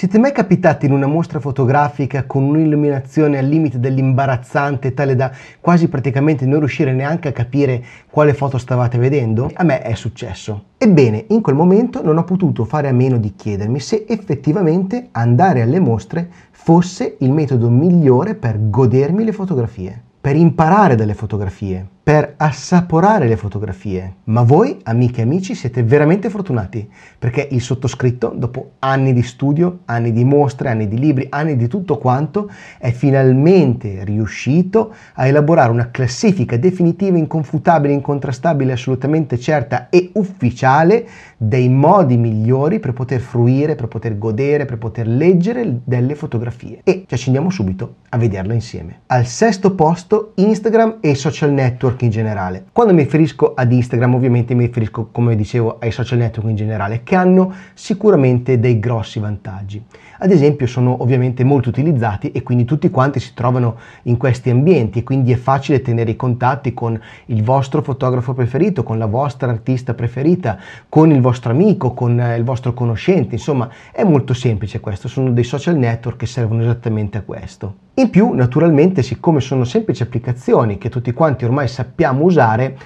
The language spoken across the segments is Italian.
Siete mai capitati in una mostra fotografica con un'illuminazione al limite dell'imbarazzante, tale da quasi praticamente non riuscire neanche a capire quale foto stavate vedendo? A me è successo. Ebbene, in quel momento non ho potuto fare a meno di chiedermi se effettivamente andare alle mostre fosse il metodo migliore per godermi le fotografie, per imparare dalle fotografie, per assaporare le fotografie. Ma voi, amiche e amici, siete veramente fortunati perché il sottoscritto, dopo anni di studio, anni di mostre, anni di libri, anni di tutto quanto, è finalmente riuscito a elaborare una classifica definitiva, inconfutabile, incontrastabile, assolutamente certa e ufficiale dei modi migliori per poter fruire, per poter godere, per poter leggere delle fotografie. E ci accendiamo subito a vederla insieme. Al sesto posto Instagram e social network network in generale. Quando mi riferisco ad Instagram ovviamente mi riferisco come dicevo ai social network in generale che hanno sicuramente dei grossi vantaggi. Ad esempio sono ovviamente molto utilizzati e quindi tutti quanti si trovano in questi ambienti e quindi è facile tenere i contatti con il vostro fotografo preferito, con la vostra artista preferita, con il vostro amico, con il vostro conoscente, insomma è molto semplice questo, sono dei social network che servono esattamente a questo. In più, naturalmente, siccome sono semplici applicazioni che tutti quanti ormai sappiamo usare,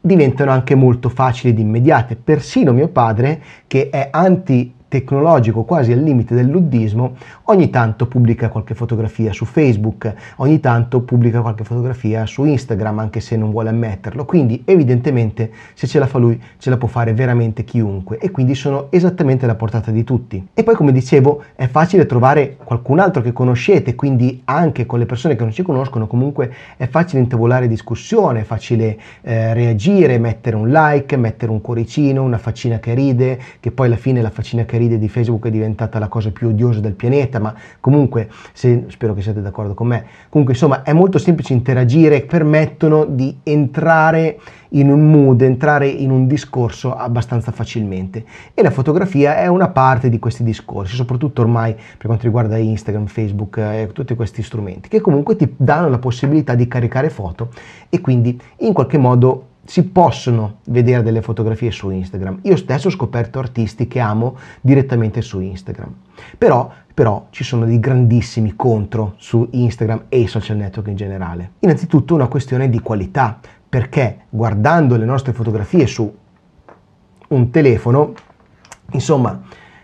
diventano anche molto facili ed immediate. Persino mio padre, che è anti tecnologico quasi al limite del luddismo, ogni tanto pubblica qualche fotografia su Facebook, ogni tanto pubblica qualche fotografia su Instagram, anche se non vuole ammetterlo. Quindi evidentemente se ce la fa lui ce la può fare veramente chiunque e quindi sono esattamente alla portata di tutti. E poi come dicevo è facile trovare qualcun altro che conoscete, quindi anche con le persone che non ci conoscono comunque è facile intavolare discussione, è facile eh, reagire, mettere un like, mettere un cuoricino, una faccina che ride, che poi alla fine la faccina che ride di Facebook è diventata la cosa più odiosa del pianeta, ma comunque, se, spero che siate d'accordo con me, comunque insomma è molto semplice interagire, permettono di entrare in un mood, entrare in un discorso abbastanza facilmente. E la fotografia è una parte di questi discorsi, soprattutto ormai per quanto riguarda Instagram, Facebook e eh, tutti questi strumenti, che comunque ti danno la possibilità di caricare foto e quindi in qualche modo si possono vedere delle fotografie su Instagram. Io stesso ho scoperto artisti che amo direttamente su Instagram. Però, però ci sono dei grandissimi contro su Instagram e i social network in generale. Innanzitutto una questione di qualità, perché guardando le nostre fotografie su un telefono, insomma,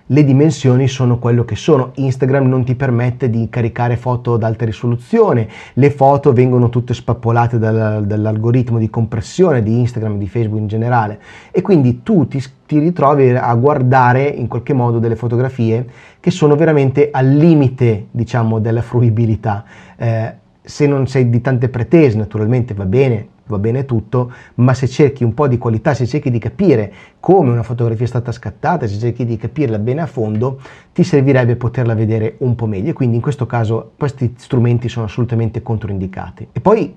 le dimensioni sono quello che sono. Instagram non ti permette di caricare foto ad alta risoluzione, le foto vengono tutte spappolate dal, dall'algoritmo di compressione di Instagram e di Facebook in generale e quindi tu ti, ti, ritrovi a guardare in qualche modo delle fotografie che sono veramente al limite, diciamo, della fruibilità. Eh, se non sei di tante pretese, naturalmente va bene, va bene tutto, ma se cerchi un po' di qualità, se cerchi di capire come una fotografia è stata scattata, se cerchi di capirla bene a fondo, ti servirebbe poterla vedere un po' meglio. Quindi in questo caso questi strumenti sono assolutamente controindicati. E poi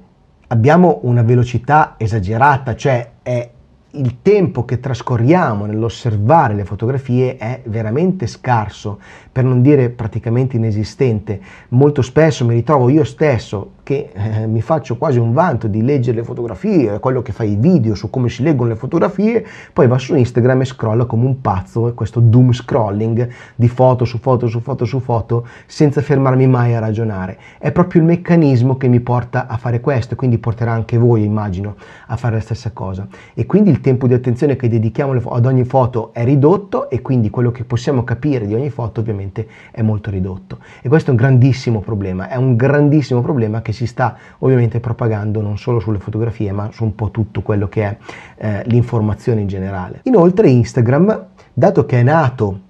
abbiamo una velocità esagerata, cioè è il tempo che trascorriamo nell'osservare le fotografie è veramente scarso, per non dire praticamente inesistente. Molto spesso mi ritrovo io stesso che eh, mi faccio quasi un vanto di leggere le fotografie, quello che fa i video su come si leggono le fotografie, poi va su Instagram e scrolla come un pazzo, questo doom scrolling di foto su foto su foto su foto, senza fermarmi mai a ragionare. È proprio il meccanismo che mi porta a fare questo, quindi porterà anche voi, immagino, a fare la stessa cosa. E quindi il tempo di attenzione che dedichiamo ad ogni foto è ridotto e quindi quello che possiamo capire di ogni foto ovviamente è molto ridotto. E questo è un grandissimo problema, è un grandissimo problema che si sta ovviamente propagando non solo sulle fotografie ma su un po' tutto quello che è eh, l'informazione in generale. Inoltre Instagram, dato che è nato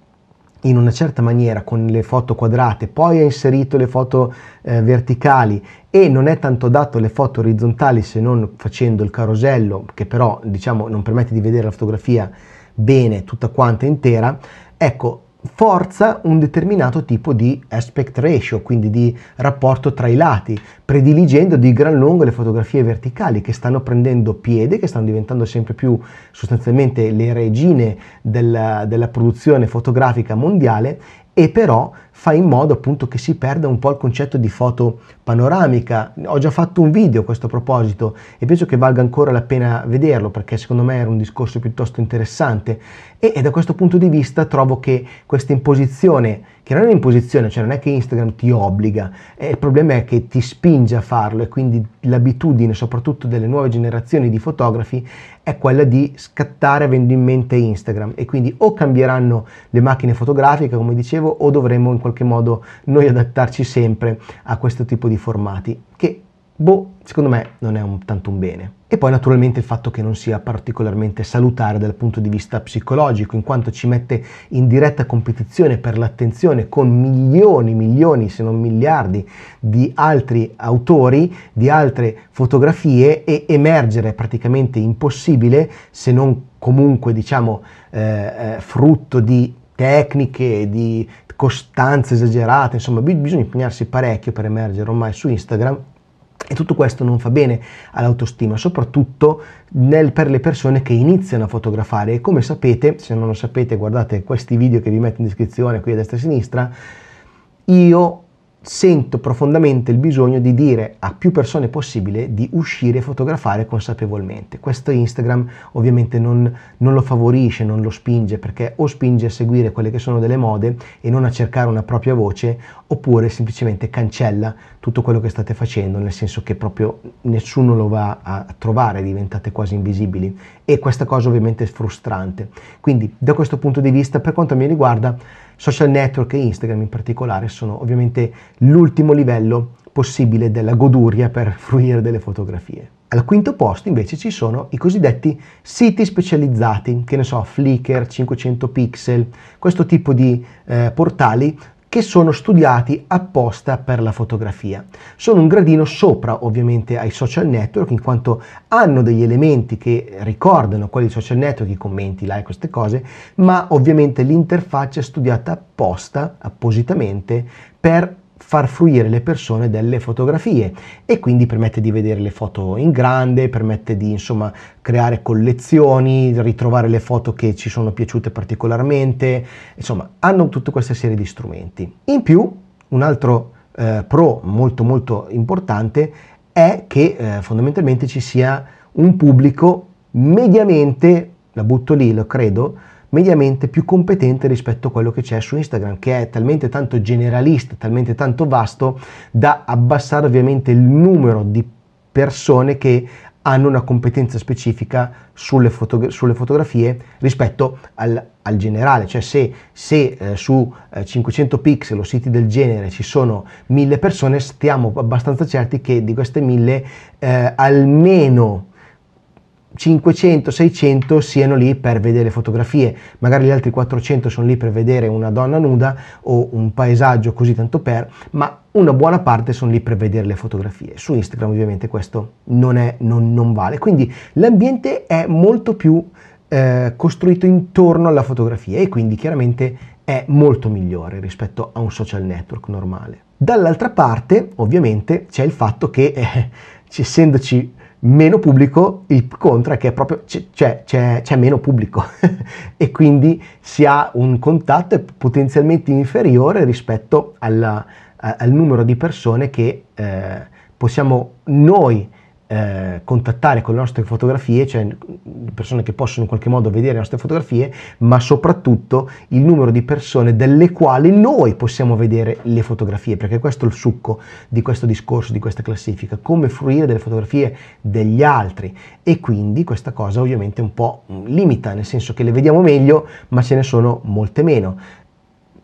in una certa maniera con le foto quadrate, poi ha inserito le foto eh, verticali e non è tanto dato le foto orizzontali se non facendo il carosello che però diciamo non permette di vedere la fotografia bene tutta quanta intera, ecco forza un determinato tipo di aspect ratio, quindi di rapporto tra i lati, prediligendo di gran lungo le fotografie verticali che stanno prendendo piede, che stanno diventando sempre più sostanzialmente le regine della, della produzione fotografica mondiale e però fa in modo appunto che si perda un po' il concetto di foto panoramica. Ho già fatto un video a questo proposito e penso che valga ancora la pena vederlo perché secondo me era un discorso piuttosto interessante e, e da questo punto di vista trovo che questa imposizione, che non è un'imposizione, cioè non è che Instagram ti obbliga, eh, il problema è che ti spinge a farlo e quindi l'abitudine soprattutto delle nuove generazioni di fotografi è quella di scattare avendo in mente Instagram e quindi o cambieranno le macchine fotografiche come dicevo o dovremo in qualche modo noi adattarci sempre a questo tipo di formati che boh, secondo me non è un, tanto un bene. E poi naturalmente il fatto che non sia particolarmente salutare dal punto di vista psicologico, in quanto ci mette in diretta competizione per l'attenzione con milioni, milioni, se non miliardi di altri autori, di altre fotografie e emergere è praticamente impossibile se non comunque diciamo eh, eh, frutto di tecniche, di costanza esagerata, insomma bisogna impegnarsi parecchio per emergere ormai su Instagram e tutto questo non fa bene all'autostima, soprattutto nel, per le persone che iniziano a fotografare. E come sapete, se non lo sapete, guardate questi video che vi metto in descrizione qui a destra e a sinistra, io sento profondamente il bisogno di dire a più persone possibile di uscire e fotografare consapevolmente. Questo Instagram ovviamente non, non, lo favorisce, non lo spinge perché o spinge a seguire quelle che sono delle mode e non a cercare una propria voce oppure semplicemente cancella tutto quello che state facendo, nel senso che proprio nessuno lo va a trovare, diventate quasi invisibili e questa cosa ovviamente è frustrante. Quindi da questo punto di vista per quanto mi riguarda social network e Instagram in particolare sono ovviamente l'ultimo livello possibile della goduria per fruire delle fotografie. Al quinto posto invece ci sono i cosiddetti siti specializzati, che ne so, Flickr, 500 pixel, questo tipo di eh, portali che sono studiati apposta per la fotografia. Sono un gradino sopra ovviamente ai social network in quanto hanno degli elementi che ricordano quelli social network, i commenti, like, queste cose, ma ovviamente l'interfaccia è studiata apposta, appositamente, per far fruire le persone delle fotografie e quindi permette di vedere le foto in grande, permette di insomma creare collezioni, ritrovare le foto che ci sono piaciute particolarmente, insomma hanno tutta questa serie di strumenti. In più un altro eh, pro molto molto importante è che eh, fondamentalmente ci sia un pubblico mediamente, la butto lì, lo credo, mediamente più competente rispetto a quello che c'è su Instagram, che è talmente tanto generalista, talmente tanto vasto da abbassare ovviamente il numero di persone che hanno una competenza specifica sulle, foto, sulle fotografie rispetto al, al, generale, cioè se, se eh, su eh, 500 pixel o siti del genere ci sono mille persone, stiamo abbastanza certi che di queste mille eh, almeno 500-600 siano lì per vedere fotografie, magari gli altri 400 sono lì per vedere una donna nuda o un paesaggio così tanto per, ma una buona parte sono lì per vedere le fotografie. Su Instagram ovviamente questo non, è, non, non vale, quindi l'ambiente è molto più eh, costruito intorno alla fotografia e quindi chiaramente è molto migliore rispetto a un social network normale. Dall'altra parte ovviamente c'è il fatto che eh, essendoci meno pubblico, il contra è che proprio c'è, c'è, c'è meno pubblico. E quindi si ha un contatto potenzialmente inferiore rispetto alla, al numero di persone che eh, possiamo noi eh, contattare con le nostre fotografie, cioè persone che possono in qualche modo vedere le nostre fotografie, ma soprattutto il numero di persone delle quali noi possiamo vedere le fotografie, perché questo è il succo di questo discorso, di questa classifica, come fruire delle fotografie degli altri e quindi questa cosa ovviamente un po' limita, nel senso che le vediamo meglio, ma ce ne sono molte meno.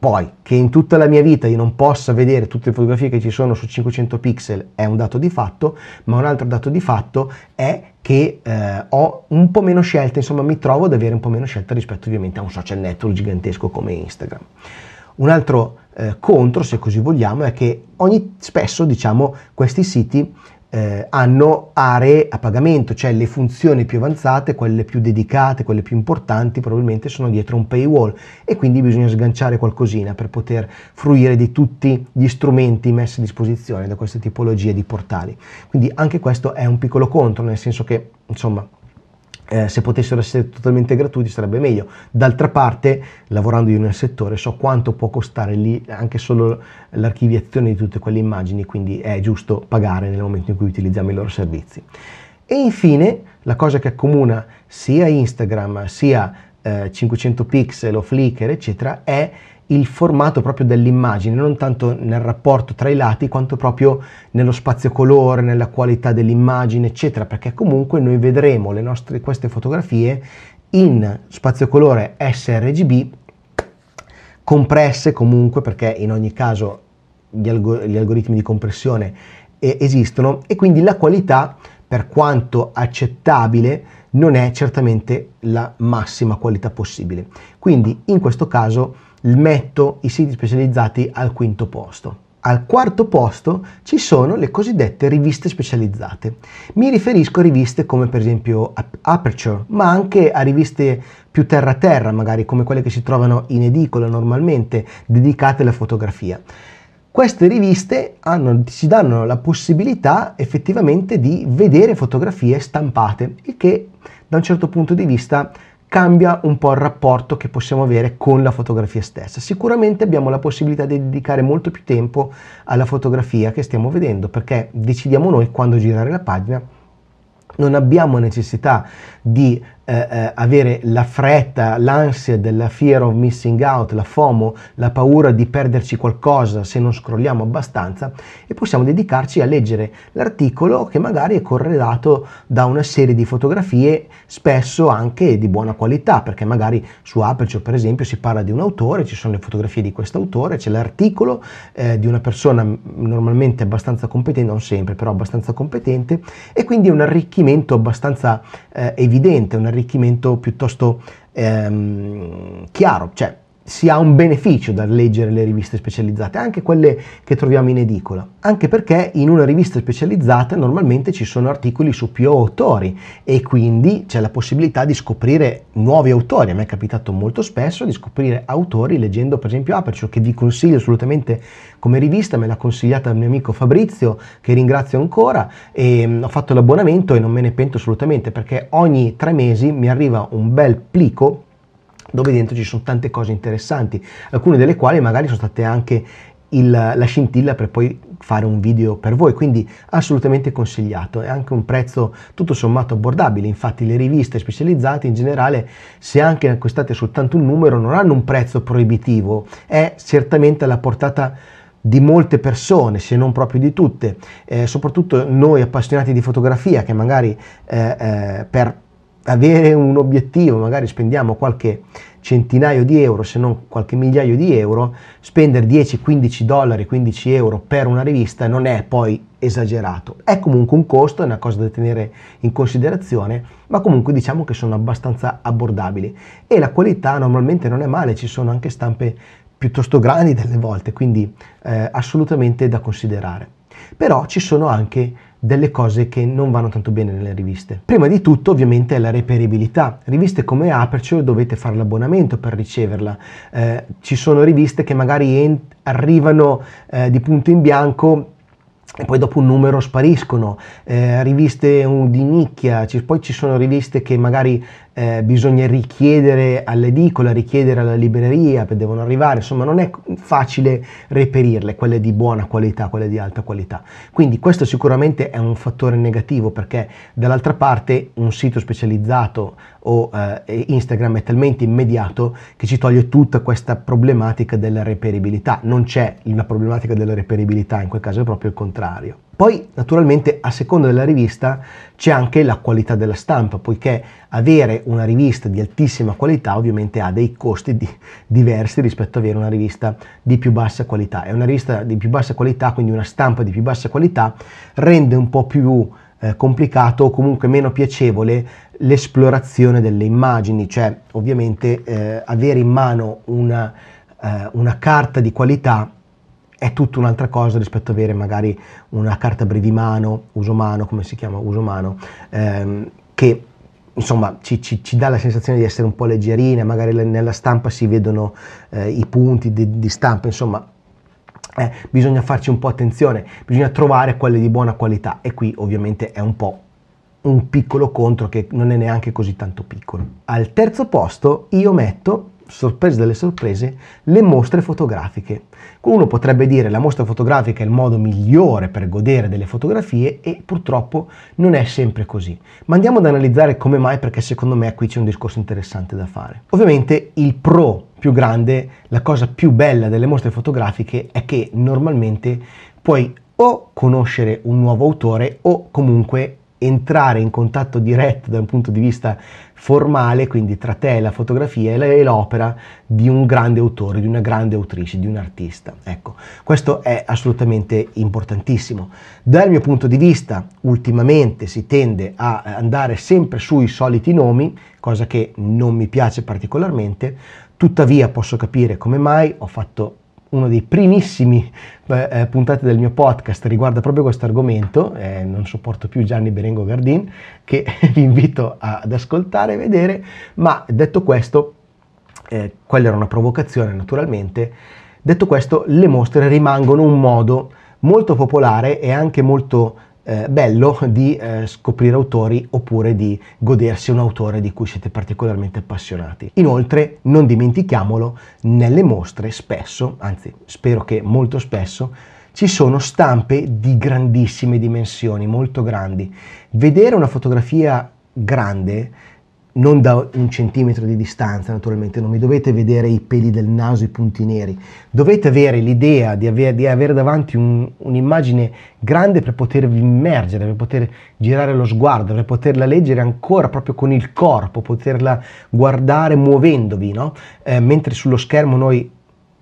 Poi, che in tutta la mia vita io non possa vedere tutte le fotografie che ci sono su 500 pixel è un dato di fatto, ma un altro dato di fatto è che eh, ho un po' meno scelta, insomma mi trovo ad avere un po' meno scelta rispetto ovviamente a un social network gigantesco come Instagram. Un altro eh, contro, se così vogliamo, è che ogni, spesso diciamo, questi siti eh, hanno aree a pagamento, cioè le funzioni più avanzate, quelle più dedicate, quelle più importanti, probabilmente sono dietro un paywall e quindi bisogna sganciare qualcosina per poter fruire di tutti gli strumenti messi a disposizione da queste tipologie di portali. Quindi anche questo è un piccolo contro, nel senso che insomma eh, se potessero essere totalmente gratuiti sarebbe meglio. D'altra parte, lavorando io nel settore, so quanto può costare lì anche solo l'archiviazione di tutte quelle immagini, quindi è giusto pagare nel momento in cui utilizziamo i loro servizi. E infine, la cosa che accomuna sia Instagram sia eh, 500 pixel o Flickr, eccetera, è il formato proprio dell'immagine, non tanto nel rapporto tra i lati quanto proprio nello spazio colore, nella qualità dell'immagine, eccetera, perché comunque noi vedremo le nostre, queste fotografie in spazio colore sRGB compresse comunque perché in ogni caso gli, algor- gli algoritmi di compressione eh, esistono e quindi la qualità per quanto accettabile non è certamente la massima qualità possibile. Quindi in questo caso metto i siti specializzati al quinto posto. Al quarto posto ci sono le cosiddette riviste specializzate. Mi riferisco a riviste come per esempio Aperture, ma anche a riviste più terra-terra, magari come quelle che si trovano in edicola normalmente, dedicate alla fotografia. Queste riviste hanno, ci danno la possibilità effettivamente di vedere fotografie stampate, il che da un certo punto di vista cambia un po' il rapporto che possiamo avere con la fotografia stessa. Sicuramente abbiamo la possibilità di dedicare molto più tempo alla fotografia che stiamo vedendo perché decidiamo noi quando girare la pagina non abbiamo necessità di eh, eh, avere la fretta, l'ansia della fear of missing out, la FOMO, la paura di perderci qualcosa se non scrolliamo abbastanza e possiamo dedicarci a leggere l'articolo che magari è corredato da una serie di fotografie spesso anche di buona qualità perché magari su Aperture per esempio si parla di un autore, ci sono le fotografie di questo autore, c'è l'articolo eh, di una persona normalmente abbastanza competente, non sempre però abbastanza competente e quindi un arricchimento abbastanza eh, evidente, un arricchimento arricchimento piuttosto ehm, chiaro, cioè si ha un beneficio dal leggere le riviste specializzate, anche quelle che troviamo in edicola, anche perché in una rivista specializzata normalmente ci sono articoli su più autori e quindi c'è la possibilità di scoprire nuovi autori. A me è capitato molto spesso di scoprire autori leggendo per esempio Aperture, che vi consiglio assolutamente come rivista, me l'ha consigliata il mio amico Fabrizio, che ringrazio ancora, e mm, ho fatto l'abbonamento e non me ne pento assolutamente perché ogni tre mesi mi arriva un bel plico dove dentro ci sono tante cose interessanti, alcune delle quali magari sono state anche il, la scintilla per poi fare un video per voi, quindi assolutamente consigliato, è anche un prezzo tutto sommato abbordabile, infatti le riviste specializzate in generale se anche acquistate soltanto un numero non hanno un prezzo proibitivo, è certamente alla portata di molte persone, se non proprio di tutte, eh, soprattutto noi appassionati di fotografia che magari eh, eh, per avere un obiettivo, magari spendiamo qualche centinaio di euro, se non qualche migliaio di euro, spendere 10, 15 dollari, 15 euro per una rivista non è poi esagerato. È comunque un costo, è una cosa da tenere in considerazione, ma comunque diciamo che sono abbastanza abbordabili. E la qualità normalmente non è male, ci sono anche stampe piuttosto grandi delle volte, quindi eh, assolutamente da considerare. Però ci sono anche delle cose che non vanno tanto bene nelle riviste. Prima di tutto ovviamente è la reperibilità. Riviste come Aperture dovete fare l'abbonamento per riceverla. Eh, ci sono riviste che magari ent- arrivano eh, di punto in bianco e poi dopo un numero spariscono, eh, riviste di nicchia, ci, poi ci sono riviste che magari eh, bisogna richiedere all'edicola, richiedere alla libreria, devono arrivare, insomma non è facile reperirle, quelle di buona qualità, quelle di alta qualità. Quindi questo sicuramente è un fattore negativo perché dall'altra parte un sito specializzato o eh, Instagram è talmente immediato che ci toglie tutta questa problematica della reperibilità. Non c'è una problematica della reperibilità, in quel caso è proprio il contrario. Poi naturalmente a seconda della rivista c'è anche la qualità della stampa, poiché avere una rivista di altissima qualità ovviamente ha dei costi di, diversi rispetto ad avere una rivista di più bassa qualità. E una rivista di più bassa qualità, quindi una stampa di più bassa qualità, rende un po' più eh, complicato o comunque meno piacevole l'esplorazione delle immagini, cioè ovviamente eh, avere in mano una, eh, una carta di qualità è tutta un'altra cosa rispetto ad avere magari una carta brevimano, uso mano, come si chiama, uso mano, ehm, che insomma ci, ci, ci, dà la sensazione di essere un po' leggerina, magari nella stampa si vedono eh, i punti di, di stampa, insomma eh, bisogna farci un po' attenzione, bisogna trovare quelle di buona qualità e qui ovviamente è un po' un piccolo contro che non è neanche così tanto piccolo. Al terzo posto io metto sorprese delle sorprese, le mostre fotografiche. Uno potrebbe dire la mostra fotografica è il modo migliore per godere delle fotografie e purtroppo non è sempre così. Ma andiamo ad analizzare come mai perché secondo me qui c'è un discorso interessante da fare. Ovviamente il pro più grande, la cosa più bella delle mostre fotografiche è che normalmente puoi o conoscere un nuovo autore o comunque entrare in contatto diretto da un punto di vista formale, quindi tra te e la fotografia e l'opera di un grande autore, di una grande autrice, di un artista. Ecco, questo è assolutamente importantissimo. Dal mio punto di vista, ultimamente si tende a andare sempre sui soliti nomi, cosa che non mi piace particolarmente, tuttavia posso capire come mai ho fatto uno dei primissimi eh, puntate del mio podcast riguarda proprio questo argomento, eh, non sopporto più Gianni Berengo Gardin, che vi invito a, ad ascoltare e vedere, ma detto questo, eh, quella era una provocazione naturalmente, detto questo, le mostre rimangono un modo molto popolare e anche molto eh, bello di eh, scoprire autori oppure di godersi un autore di cui siete particolarmente appassionati. Inoltre, non dimentichiamolo, nelle mostre spesso, anzi spero che molto spesso, ci sono stampe di grandissime dimensioni, molto grandi. Vedere una fotografia grande non da un centimetro di distanza naturalmente, non mi dovete vedere i peli del naso, i punti neri, dovete avere l'idea di avere, di avere davanti un, un'immagine grande per potervi immergere, per poter girare lo sguardo, per poterla leggere ancora proprio con il corpo, poterla guardare muovendovi, no? eh, mentre sullo schermo noi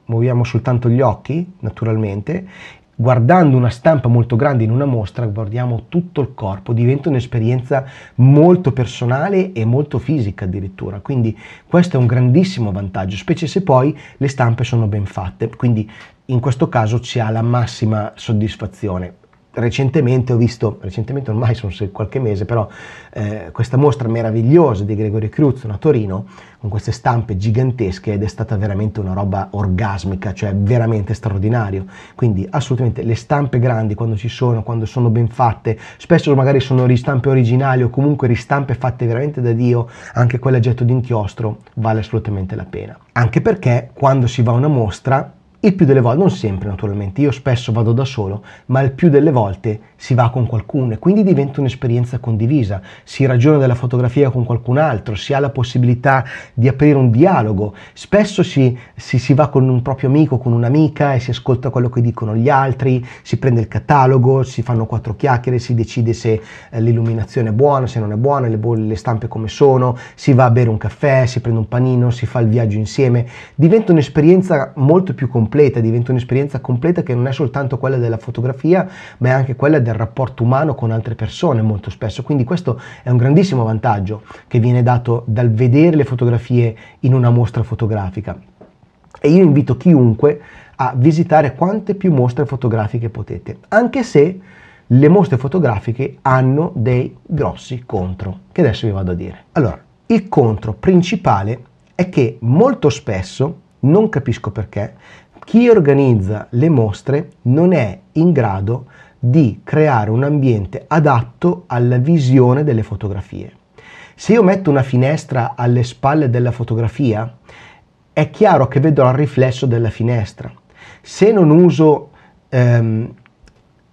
muoviamo soltanto gli occhi, naturalmente, guardando una stampa molto grande in una mostra, guardiamo tutto il corpo, diventa un'esperienza molto personale e molto fisica addirittura. Quindi questo è un grandissimo vantaggio, specie se poi le stampe sono ben fatte. Quindi in questo caso ci ha la massima soddisfazione recentemente ho visto, recentemente ormai sono qualche mese, però eh, questa mostra meravigliosa di Gregorio Cruzzo a Torino, con queste stampe gigantesche ed è stata veramente una roba orgasmica, cioè veramente straordinario. Quindi assolutamente le stampe grandi quando ci sono, quando sono ben fatte, spesso magari sono ristampe originali o comunque ristampe fatte veramente da Dio, anche quella a getto d'inchiostro vale assolutamente la pena. Anche perché quando si va a una mostra il più delle volte, non sempre naturalmente, io spesso vado da solo, ma il più delle volte si va con qualcuno e quindi diventa un'esperienza condivisa, si ragiona della fotografia con qualcun altro, si ha la possibilità di aprire un dialogo, spesso si, si, si va con un proprio amico, con un'amica e si ascolta quello che dicono gli altri, si prende il catalogo, si fanno quattro chiacchiere, si decide se eh, l'illuminazione è buona, se non è buona, le, le stampe come sono, si va a bere un caffè, si prende un panino, si fa il viaggio insieme, diventa un'esperienza molto più complessa completa, diventa un'esperienza completa che non è soltanto quella della fotografia, ma è anche quella del rapporto umano con altre persone molto spesso. Quindi questo è un grandissimo vantaggio che viene dato dal vedere le fotografie in una mostra fotografica. E io invito chiunque a visitare quante più mostre fotografiche potete, anche se le mostre fotografiche hanno dei grossi contro, che adesso vi vado a dire. Allora, il contro principale è che molto spesso, non capisco perché, chi organizza le mostre non è in grado di creare un ambiente adatto alla visione delle fotografie. Se io metto una finestra alle spalle della fotografia, è chiaro che vedrò il riflesso della finestra. Se non uso ehm,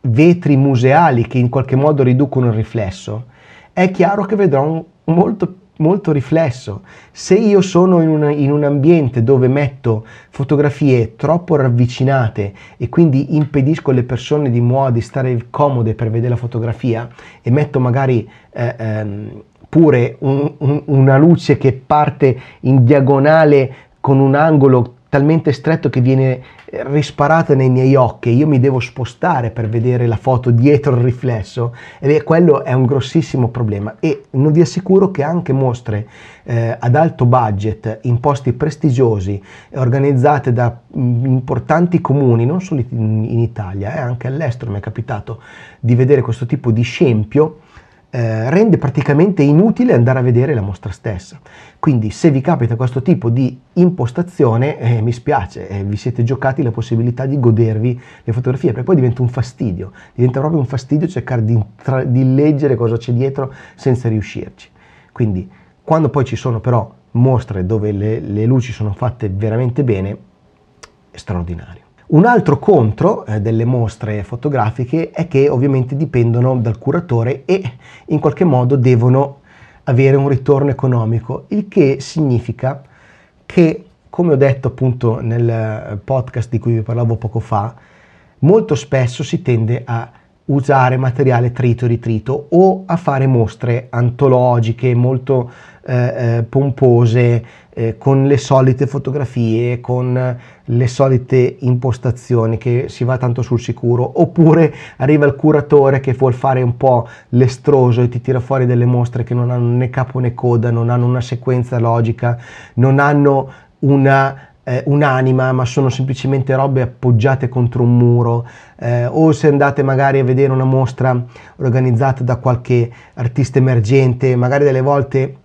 vetri museali che in qualche modo riducono il riflesso, è chiaro che vedrò un, molto molto riflesso. Se io sono in, una, in, un ambiente dove metto fotografie troppo ravvicinate e quindi impedisco alle persone di, muo- di stare comode per vedere la fotografia e metto magari eh, ehm, pure un, un, una luce che parte in diagonale con un angolo talmente stretto che viene risparata nei miei occhi io mi devo spostare per vedere la foto dietro il riflesso, e quello è un grossissimo problema. E non vi assicuro che anche mostre eh, ad alto budget in posti prestigiosi organizzate da mm, importanti comuni, non solo in, in Italia, eh, anche all'estero mi è capitato di vedere questo tipo di scempio eh, rende praticamente inutile andare a vedere la mostra stessa. Quindi se vi capita questo tipo di impostazione, eh, mi spiace, eh, vi siete giocati la possibilità di godervi le fotografie, perché poi diventa un fastidio, diventa proprio un fastidio cercare di, tra- di leggere cosa c'è dietro senza riuscirci. Quindi quando poi ci sono però mostre dove le, le luci sono fatte veramente bene, straordinario. Un altro contro eh, delle mostre fotografiche è che ovviamente dipendono dal curatore e in qualche modo devono avere un ritorno economico, il che significa che, come ho detto appunto nel podcast di cui vi parlavo poco fa, molto spesso si tende a usare materiale trito e ritrito o a fare mostre antologiche molto eh, eh, pompose, eh, con le solite fotografie, con le solite impostazioni che si va tanto sul sicuro, oppure arriva il curatore che vuol fare un po' l'estroso e ti tira fuori delle mostre che non hanno né capo né coda, non hanno una sequenza logica, non hanno una eh, un'anima, ma sono semplicemente robe appoggiate contro un muro, eh, o se andate magari a vedere una mostra organizzata da qualche artista emergente, magari delle volte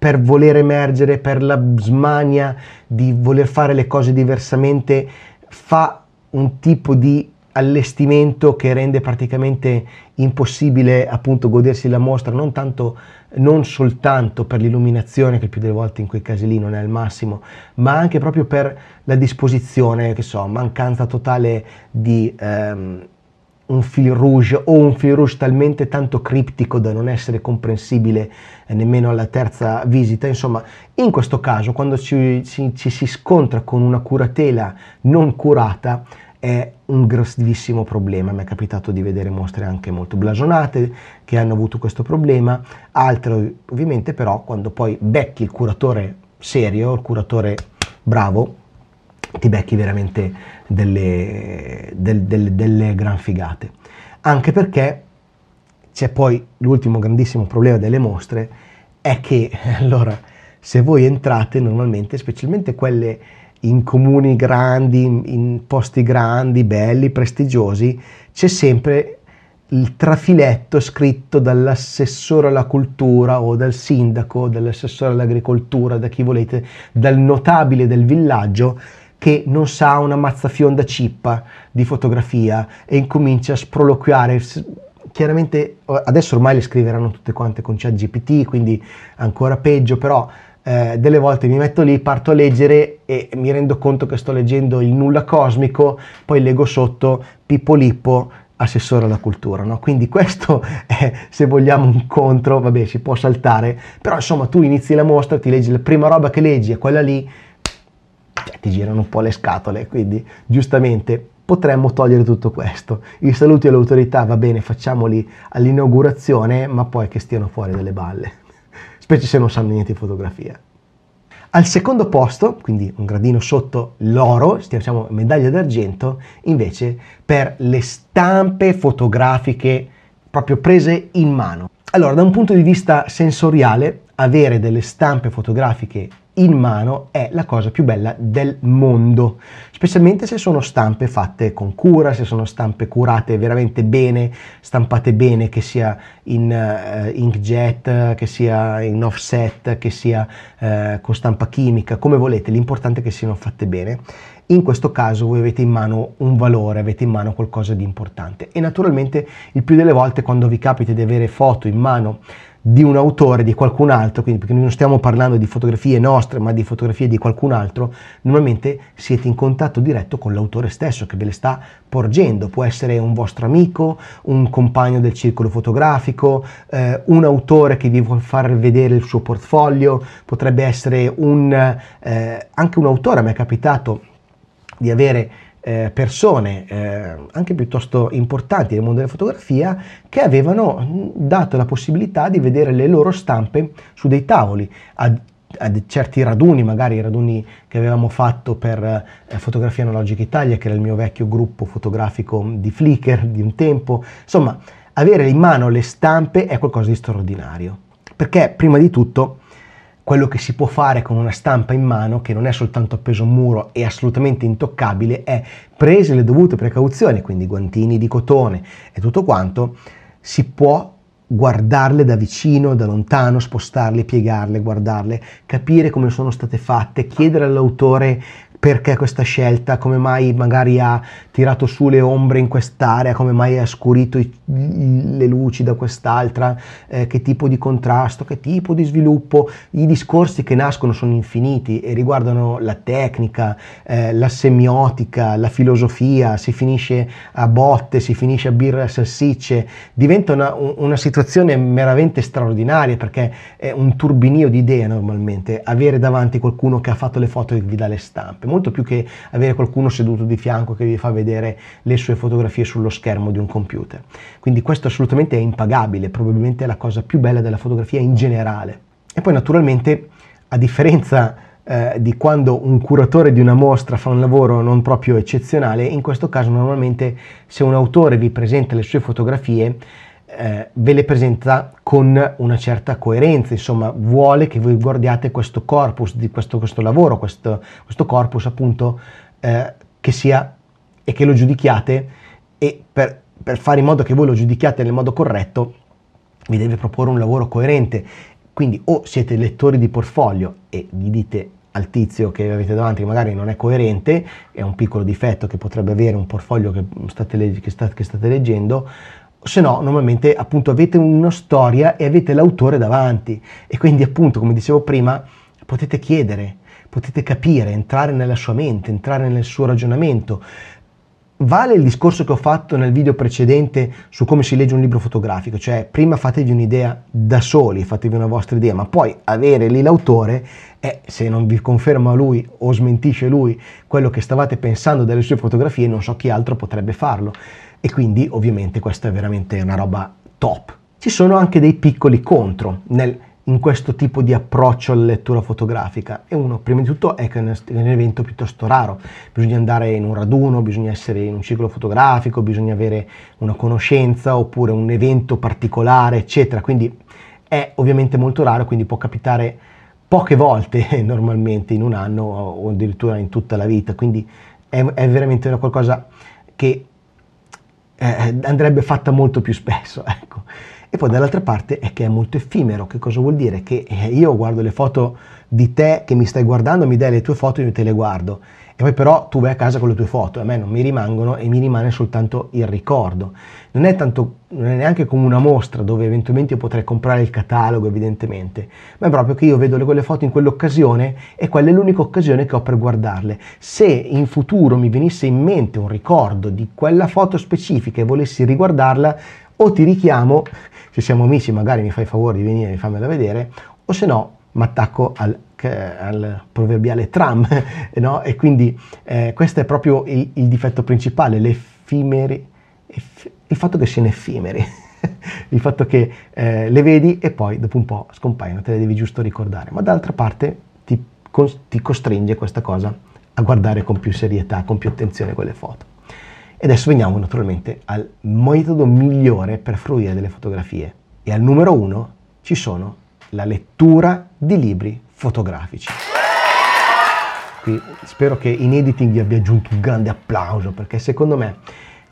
per voler emergere, per la smania di voler fare le cose diversamente, fa un tipo di allestimento che rende praticamente impossibile appunto godersi la mostra, non, tanto, non soltanto per l'illuminazione, che più delle volte in quei casi lì non è il massimo, ma anche proprio per la disposizione, che so, mancanza totale di... Ehm, un fil rouge o un fil rouge talmente tanto criptico da non essere comprensibile eh, nemmeno alla terza visita. Insomma, in questo caso, quando ci, ci, ci si scontra con una curatela non curata, è un grossissimo problema. Mi è capitato di vedere mostre anche molto blasonate che hanno avuto questo problema, altre ovviamente però quando poi becchi il curatore serio, il curatore bravo, ti becchi veramente delle, del, del, delle gran figate. Anche perché c'è poi l'ultimo grandissimo problema delle mostre, è che allora se voi entrate normalmente, specialmente quelle in comuni grandi, in posti grandi, belli, prestigiosi, c'è sempre il trafiletto scritto dall'assessore alla cultura o dal sindaco, dall'assessore all'agricoltura, da chi volete, dal notabile del villaggio che non sa una mazzafionda cippa di fotografia e incomincia a sproloquiare. Chiaramente adesso ormai le scriveranno tutte quante con ChatGPT, quindi ancora peggio, però eh, delle volte mi metto lì, parto a leggere e mi rendo conto che sto leggendo il nulla cosmico, poi leggo sotto Pippo Lippo, assessore alla cultura. No? Quindi questo è, se vogliamo, un contro, vabbè, si può saltare, però insomma tu inizi la mostra, ti leggi la prima roba che leggi è quella lì, cioè, ti girano un po' le scatole, quindi giustamente potremmo togliere tutto questo. I saluti alle autorità, va bene, facciamoli all'inaugurazione, ma poi che stiano fuori dalle balle, specie se non sanno niente di fotografia. Al secondo posto, quindi un gradino sotto l'oro, stiamo medaglia d'argento, invece per le stampe fotografiche proprio prese in mano. Allora, da un punto di vista sensoriale, avere delle stampe fotografiche in mano è la cosa più bella del mondo, specialmente se sono stampe fatte con cura, se sono stampe curate veramente bene, stampate bene, che sia in uh, inkjet, che sia in offset, che sia uh, con stampa chimica, come volete, l'importante è che siano fatte bene. In questo caso voi avete in mano un valore, avete in mano qualcosa di importante e naturalmente il più delle volte quando vi capita di avere foto in mano di un autore, di qualcun altro, quindi perché noi non stiamo parlando di fotografie nostre, ma di fotografie di qualcun altro, normalmente siete in contatto diretto con l'autore stesso che ve le sta porgendo. Può essere un vostro amico, un compagno del circolo fotografico, eh, un autore che vi vuole far vedere il suo portfolio, potrebbe essere un, eh, anche un autore, mi è capitato di avere eh, persone eh, anche piuttosto importanti nel mondo della fotografia che avevano mm, dato la possibilità di vedere le loro stampe su dei tavoli a, a certi raduni, magari i raduni che avevamo fatto per eh, Fotografia Analogica Italia, che era il mio vecchio gruppo fotografico di Flickr di un tempo. Insomma, avere in mano le stampe è qualcosa di straordinario, perché prima di tutto quello che si può fare con una stampa in mano, che non è soltanto appeso a un muro e assolutamente intoccabile, è prese le dovute precauzioni, quindi guantini di cotone e tutto quanto, si può guardarle da vicino, da lontano, spostarle, piegarle, guardarle, capire come sono state fatte, chiedere all'autore perché questa scelta, come mai magari ha tirato su le ombre in quest'area, come mai ha scurito i, le luci da quest'altra, eh, che tipo di contrasto, che tipo di sviluppo. I discorsi che nascono sono infiniti e riguardano la tecnica, eh, la semiotica, la filosofia, si finisce a botte, si finisce a birra e salsicce, diventa una, una situazione veramente straordinaria perché è un turbinio di idee normalmente, avere davanti qualcuno che ha fatto le foto e vi dà le stampe molto più che avere qualcuno seduto di fianco che vi fa vedere le sue fotografie sullo schermo di un computer. Quindi questo assolutamente è impagabile, probabilmente è la cosa più bella della fotografia in generale. E poi naturalmente, a differenza eh, di quando un curatore di una mostra fa un lavoro non proprio eccezionale, in questo caso normalmente se un autore vi presenta le sue fotografie, eh, ve le presenta con una certa coerenza, insomma vuole che voi guardiate questo corpus di questo, questo lavoro, questo, questo, corpus appunto eh, che sia e che lo giudichiate e per, per fare in modo che voi lo giudichiate nel modo corretto vi deve proporre un lavoro coerente. Quindi o siete lettori di portfolio e gli dite al tizio che avete davanti che magari non è coerente, è un piccolo difetto che potrebbe avere un portfolio che state, che state, che state leggendo, se no normalmente appunto avete una storia e avete l'autore davanti e quindi appunto come dicevo prima potete chiedere, potete capire, entrare nella sua mente, entrare nel suo ragionamento. Vale il discorso che ho fatto nel video precedente su come si legge un libro fotografico, cioè prima fatevi un'idea da soli, fatevi una vostra idea, ma poi avere lì l'autore e se non vi conferma lui o smentisce lui quello che stavate pensando delle sue fotografie, non so chi altro potrebbe farlo e quindi ovviamente questa è veramente una roba top. Ci sono anche dei piccoli contro nel, in questo tipo di approccio alla lettura fotografica e uno prima di tutto è che è un evento piuttosto raro, bisogna andare in un raduno, bisogna essere in un ciclo fotografico, bisogna avere una conoscenza oppure un evento particolare eccetera, quindi è ovviamente molto raro, quindi può capitare poche volte normalmente in un anno o addirittura in tutta la vita, quindi è, è veramente una qualcosa che eh, andrebbe fatta molto più spesso. Ecco. E poi dall'altra parte è che è molto effimero. Che cosa vuol dire? Che eh, io guardo le foto di te che mi stai guardando, mi dai le tue foto e io te le guardo. E poi però tu vai a casa con le tue foto, a me non mi rimangono e mi rimane soltanto il ricordo. Non è, tanto, non è neanche come una mostra dove eventualmente io potrei comprare il catalogo evidentemente, ma è proprio che io vedo quelle foto in quell'occasione e quella è l'unica occasione che ho per guardarle. Se in futuro mi venisse in mente un ricordo di quella foto specifica e volessi riguardarla, o ti richiamo, se siamo amici magari mi fai favore di venire e farmela vedere, o se no mi attacco al, al, proverbiale tram, no? E quindi eh, questo è proprio il, il difetto principale, l'effimeri, eff, il fatto che siano effimeri, il fatto che eh, le vedi e poi dopo un po' scompaiono, te le devi giusto ricordare, ma d'altra parte ti, ti costringe questa cosa a guardare con più serietà, con più attenzione quelle foto. E adesso veniamo naturalmente al metodo migliore per fruire delle fotografie. E al numero uno ci sono la lettura di libri fotografici. Qui spero che in editing vi abbia aggiunto un grande applauso perché secondo me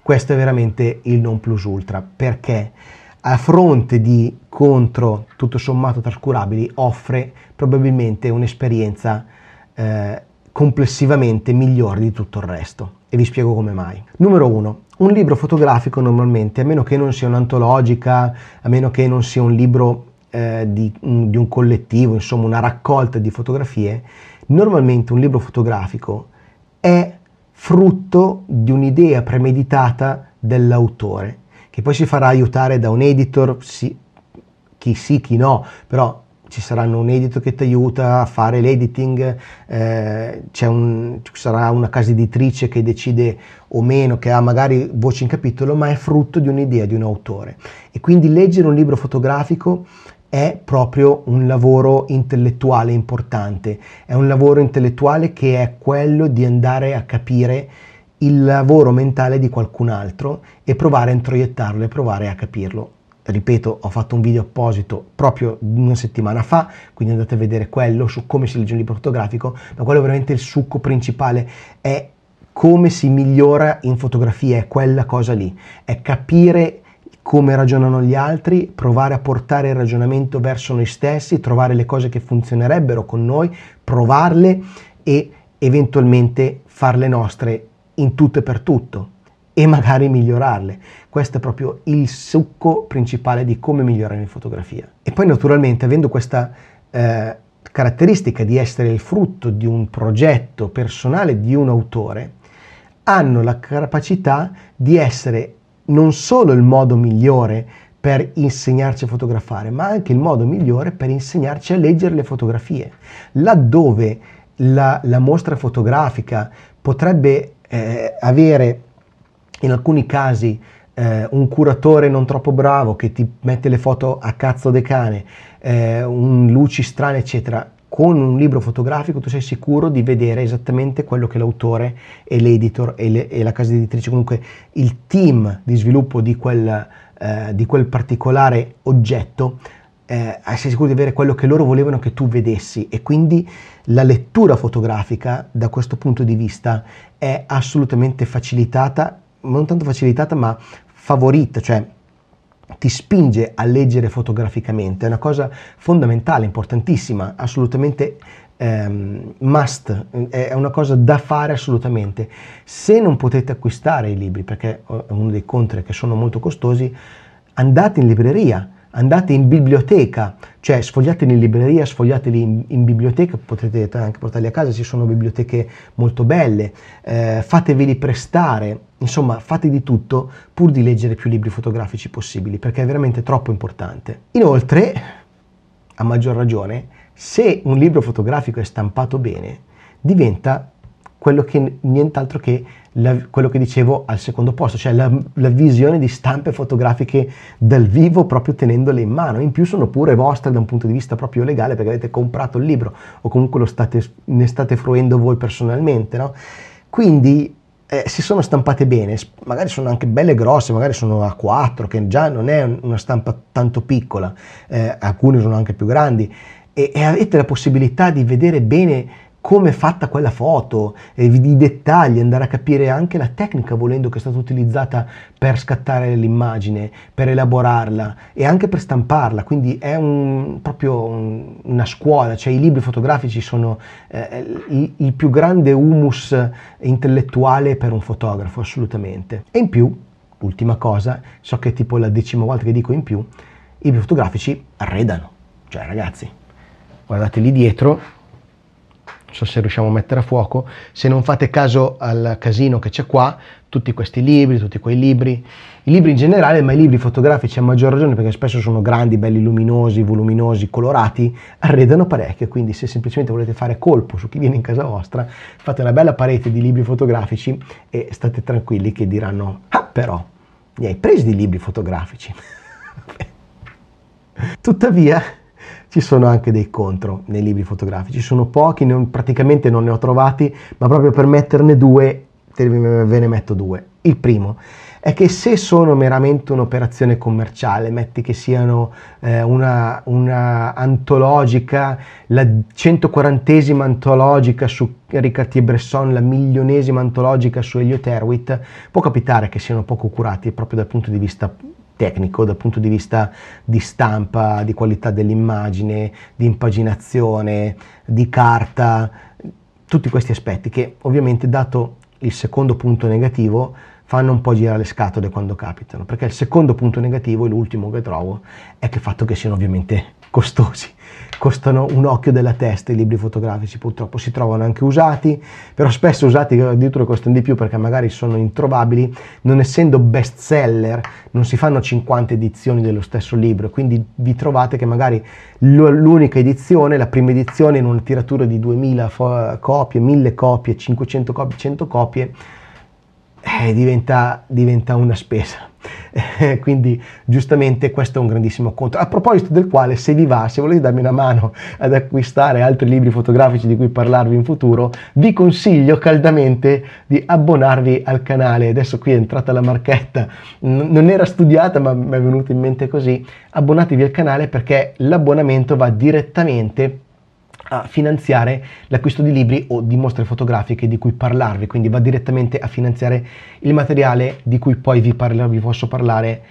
questo è veramente il non plus ultra perché a fronte di contro tutto sommato trascurabili offre probabilmente un'esperienza eh, complessivamente migliore di tutto il resto e vi spiego come mai. Numero uno, un libro fotografico normalmente, a meno che non sia un'antologica, a meno che non sia un libro eh, di, di un collettivo, insomma una raccolta di fotografie, normalmente un libro fotografico è frutto di un'idea premeditata dell'autore, che poi si farà aiutare da un editor, sì, chi sì, chi no, però ci saranno un editor che ti aiuta a fare l'editing, eh, un, ci sarà una casa editrice che decide o meno, che ha magari voce in capitolo, ma è frutto di un'idea di un autore. E quindi leggere un libro fotografico è proprio un lavoro intellettuale importante, è un lavoro intellettuale che è quello di andare a capire il lavoro mentale di qualcun altro e provare a introiettarlo e provare a capirlo. Ripeto, ho fatto un video apposito proprio una settimana fa, quindi andate a vedere quello su come si legge un libro fotografico, ma quello è veramente il succo principale, è come si migliora in fotografia, è quella cosa lì, è capire come ragionano gli altri, provare a portare il ragionamento verso noi stessi, trovare le cose che funzionerebbero con noi, provarle e eventualmente farle nostre in tutto e per tutto e magari migliorarle. Questo è proprio il succo principale di come migliorare in fotografia. E poi naturalmente avendo questa eh, caratteristica di essere il frutto di un progetto personale di un autore, hanno la capacità di essere non solo il modo migliore per insegnarci a fotografare, ma anche il modo migliore per insegnarci a leggere le fotografie. Laddove la, la mostra fotografica potrebbe eh, avere in alcuni casi eh, un curatore non troppo bravo che ti mette le foto a cazzo de cane, eh, un luci strane, eccetera. Con un libro fotografico tu sei sicuro di vedere esattamente quello che l'autore e l'editor e, le, e la casa editrice, comunque il team di sviluppo di quel, eh, di quel particolare oggetto, eh, sei sicuro di avere quello che loro volevano che tu vedessi e quindi la lettura fotografica da questo punto di vista è assolutamente facilitata non tanto facilitata ma favorita, cioè ti spinge a leggere fotograficamente, è una cosa fondamentale, importantissima, assolutamente ehm, must, è una cosa da fare assolutamente. Se non potete acquistare i libri, perché è uno dei contri che sono molto costosi, andate in libreria, andate in biblioteca, cioè sfogliateli in libreria, sfogliateli in, in, biblioteca, potete anche portarli a casa, ci sono biblioteche molto belle, eh, fateveli prestare, insomma fate di tutto pur di leggere più libri fotografici possibili, perché è veramente troppo importante. Inoltre, a maggior ragione, se un libro fotografico è stampato bene, diventa quello che nient'altro che la, quello che dicevo al secondo posto, cioè la, la, visione di stampe fotografiche dal vivo proprio tenendole in mano. In più sono pure vostre da un punto di vista proprio legale perché avete comprato il libro o comunque state, ne state fruendo voi personalmente. No? Quindi eh, si sono stampate bene, magari sono anche belle grosse, magari sono a 4, che già non è una stampa tanto piccola, eh, alcune sono anche più grandi e, e avete la possibilità di vedere bene come è fatta quella foto, eh, i dettagli, andare a capire anche la tecnica volendo che è stata utilizzata per scattare l'immagine, per elaborarla e anche per stamparla, quindi è un, proprio un, una scuola, cioè i libri fotografici sono eh, il, il più grande humus intellettuale per un fotografo, assolutamente. E in più, ultima cosa, so che è tipo la decima volta che dico in più, i libri fotografici arredano, cioè ragazzi, guardate lì dietro, non so se riusciamo a mettere a fuoco, se non fate caso al casino che c'è qua, tutti questi libri, tutti quei libri, i libri in generale, ma i libri fotografici a maggior ragione perché spesso sono grandi, belli luminosi, voluminosi, colorati, arredano parecchio, quindi se semplicemente volete fare colpo su chi viene in casa vostra, fate una bella parete di libri fotografici e state tranquilli che diranno, ah però, mi hai presi di libri fotografici. Tuttavia, ci sono anche dei contro nei libri fotografici, sono pochi, non, praticamente non ne ho trovati, ma proprio per metterne due ve ne metto due. Il primo è che se sono meramente un'operazione commerciale, metti che siano eh, una, una, antologica, la 140esima antologica su Riccardi e Bresson, la milionesima antologica su Elliot Erwitt, può capitare che siano poco curati proprio dal punto di vista tecnico dal punto di vista di stampa, di qualità dell'immagine, di impaginazione, di carta, tutti questi aspetti che ovviamente dato il secondo punto negativo fanno un po' girare le scatole quando capitano, perché il secondo punto negativo e l'ultimo che trovo è che il fatto che siano ovviamente costosi costano un occhio della testa i libri fotografici, purtroppo si trovano anche usati, però spesso usati addirittura costano di più perché magari sono introvabili, non essendo best seller non si fanno 50 edizioni dello stesso libro, quindi vi trovate che magari l'unica edizione, la prima edizione in una tiratura di 2000 copie, 1000 copie, 500 copie, 100 copie, eh, diventa, diventa una spesa. Quindi giustamente questo è un grandissimo conto. A proposito del quale, se vi va, se volete darmi una mano ad acquistare altri libri fotografici di cui parlarvi in futuro, vi consiglio caldamente di abbonarvi al canale. Adesso qui è entrata la marchetta, non era studiata ma mi è venuta in mente così. Abbonatevi al canale perché l'abbonamento va direttamente a finanziare l'acquisto di libri o di mostre fotografiche di cui parlarvi, quindi va direttamente a finanziare il materiale di cui poi vi, parla, vi posso parlare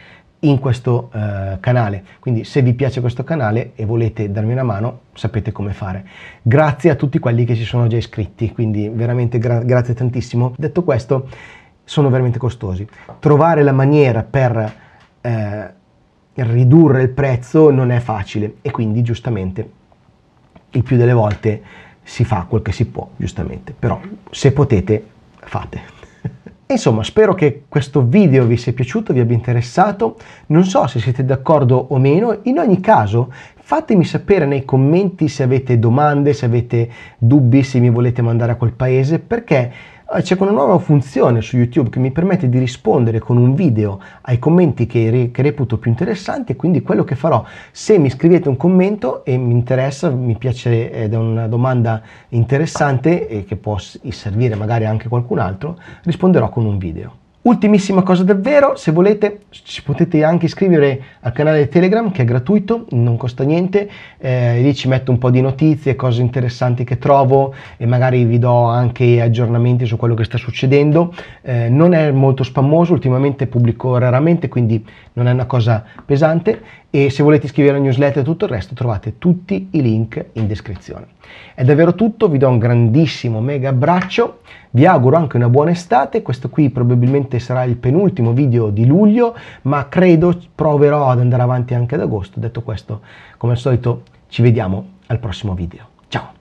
in questo eh, canale. Quindi se vi piace questo canale e volete darmi una mano, sapete come fare. Grazie a tutti quelli che si sono già iscritti, quindi veramente gra- grazie tantissimo. Detto questo, sono veramente costosi. Trovare la maniera per eh, ridurre il prezzo non è facile e quindi giustamente il più delle volte si fa quel che si può, giustamente. Però se potete, fate. Insomma, spero che questo video vi sia piaciuto, vi abbia interessato. Non so se siete d'accordo o meno. In ogni caso, fatemi sapere nei commenti se avete domande, se avete dubbi, se mi volete mandare a quel paese, perché c'è una nuova funzione su YouTube che mi permette di rispondere con un video ai commenti che, re, che, reputo più interessanti e quindi quello che farò, se mi scrivete un commento e mi interessa, mi piace ed è una domanda interessante e che può servire magari anche a qualcun altro, risponderò con un video. Ultimissima cosa davvero, se volete ci potete anche iscrivere al canale Telegram che è gratuito, non costa niente, eh, lì ci metto un po' di notizie, cose interessanti che trovo e magari vi do anche aggiornamenti su quello che sta succedendo. Eh, non è molto spammoso, ultimamente pubblico raramente, quindi non è una cosa pesante e se volete iscrivervi alla newsletter e tutto il resto trovate tutti i link in descrizione. È davvero tutto, vi do un grandissimo mega abbraccio, vi auguro anche una buona estate, questo qui probabilmente sarà il penultimo video di luglio, ma credo proverò ad andare avanti anche ad agosto. Detto questo, come al solito ci vediamo al prossimo video. Ciao!